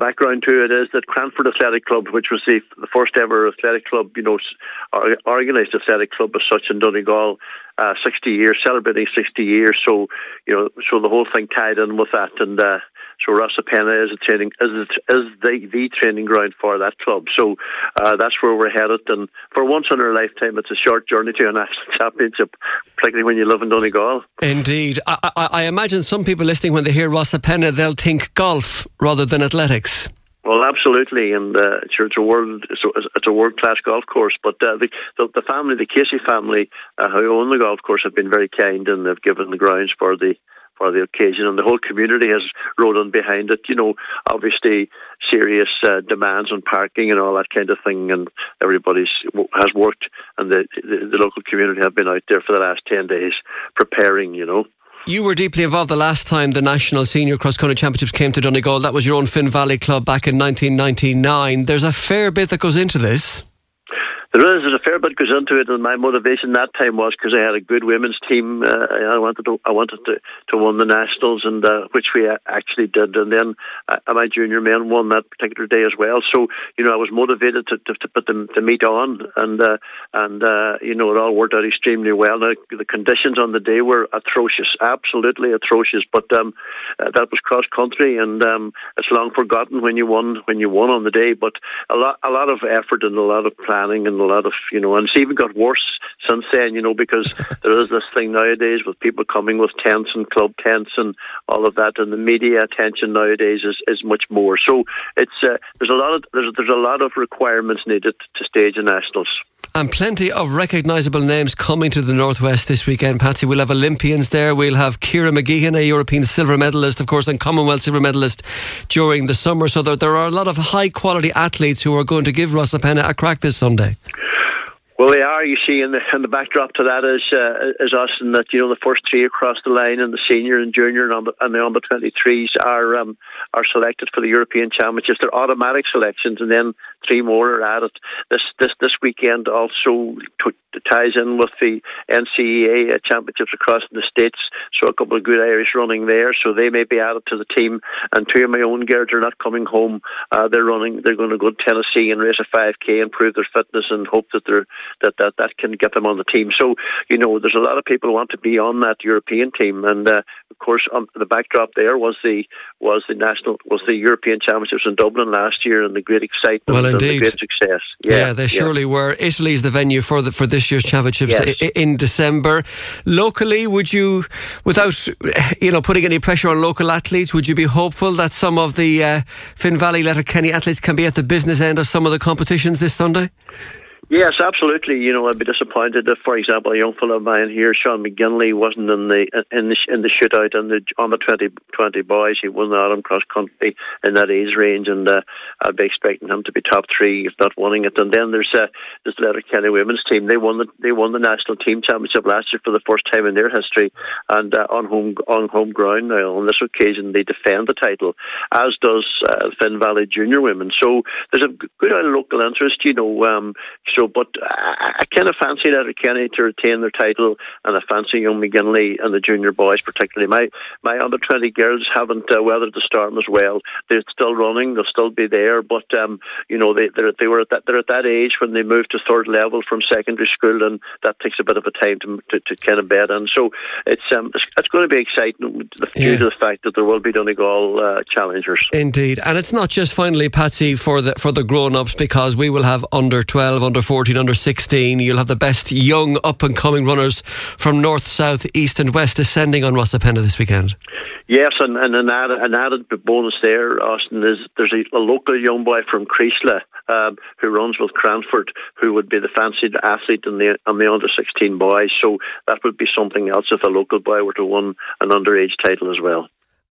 background to it is that Cranford Athletic Club, which was the, first ever athletic club, you know, organised athletic club as such in Donegal, uh, 60 years, celebrating 60 years. So, you know, so the whole thing tied in with that. And uh, so Rosapenna is a training is is the the training ground for that club. So uh, that's where we're headed. And for once in our lifetime, it's a short journey to a national championship, particularly when you live in Donegal. Indeed, I, I, I imagine some people listening when they hear Rosapenna, they'll think golf rather than athletics. Well, absolutely, and uh, it's, it's a world it's a, it's a world class golf course. But uh, the, the, the family, the Casey family, uh, who own the golf course, have been very kind and they've given the grounds for the for the occasion, and the whole community has rode on behind it. You know, obviously serious uh, demands on parking and all that kind of thing, and everybody's has worked, and the, the, the local community have been out there for the last ten days preparing. You know. You were deeply involved the last time the National Senior Cross Country Championships came to Donegal. That was your own Finn Valley club back in 1999. There's a fair bit that goes into this. There is. There's a fair bit goes into it, and my motivation that time was because I had a good women's team. Uh, I wanted to, I wanted to, to win the nationals, and uh, which we actually did. And then uh, my junior men won that particular day as well. So you know, I was motivated to, to, to put the, the meet on, and uh, and uh, you know, it all worked out extremely well. The conditions on the day were atrocious, absolutely atrocious. But um, uh, that was cross country, and um, it's long forgotten when you won when you won on the day. But a lot a lot of effort and a lot of planning and a lot of, you know, and it's even got worse since then, you know, because there is this thing nowadays with people coming with tents and club tents and all of that, and the media attention nowadays is, is much more. So it's uh, there's a lot of there's there's a lot of requirements needed to stage a nationals. And plenty of recognisable names coming to the Northwest this weekend, Patsy. We'll have Olympians there. We'll have Ciara Mageean, a European silver medalist, of course, and Commonwealth silver medalist during the summer. So there, there are a lot of high quality athletes who are going to give Rosapenna a crack this Sunday. Well, they are. You see, in the in the backdrop to that is uh, is us, and that you know the first three across the line, and the senior and junior and, and the under twenty threes are um, are selected for the European Championships. They're automatic selections, and then three more are added. This this this weekend also t- ties in with the NCAA uh, championships across the states. So a couple of good Irish running there, so they may be added to the team. And two of my own girls are not coming home. Uh, they're running. They're going to go to Tennessee and race a 5k, and improve their fitness, and hope that they're that that that can get them on the team. So you know, there's a lot of people who want to be on that European team, and uh, of course, on the backdrop there was the was the national was the European Championships in Dublin last year, and the great excitement. Well, indeed, great success. Yeah, yeah they yeah. surely were. Italy is the venue for the for this year's championships yes. in December. Locally, would you, without you know putting any pressure on local athletes, would you be hopeful that some of the uh, Finn Valley Letterkenny athletes can be at the business end of some of the competitions this Sunday? Yes, absolutely. You know, I'd be disappointed if, for example, a young fellow of mine here, Sean McGinley, wasn't in the in the in the shootout on the on the 20, 20 boys. He won the Autumn cross country in that age range, and uh, I'd be expecting him to be top three, if not winning it. And then there's uh, there's the Letterkenny women's team. They won the they won the national team championship last year for the first time in their history, and uh, on home on home ground now. On this occasion, they defend the title, as does uh, Finn Valley Junior Women. So there's a good local interest, you know. Um, so, but I, I kind of fancy that Letterkenny to retain their title, and I fancy young McGinley and the junior boys particularly. My my under twenty girls haven't uh, weathered the storm as well. They're still running. They'll still be there, but um, you know they they were at that they're at that age when they move to third level from secondary school, and that takes a bit of a time to to, to kind of bed in. So it's um it's, it's going to be exciting due to the fact that there will be Donegal uh, challengers. Indeed, and it's not just finally Patsy for the for the grown ups because we will have under twelve, under 14, under 16. You'll have the best young up and coming runners from north, south, east, and west descending on Rosapenna this weekend. Yes, and, and an, added, an added bonus there, Austin, is there's a, a local young boy from Creeslough um, who runs with Cranford, who would be the fancied athlete in the on the under 16 boys. So that would be something else if a local boy were to win an underage title as well.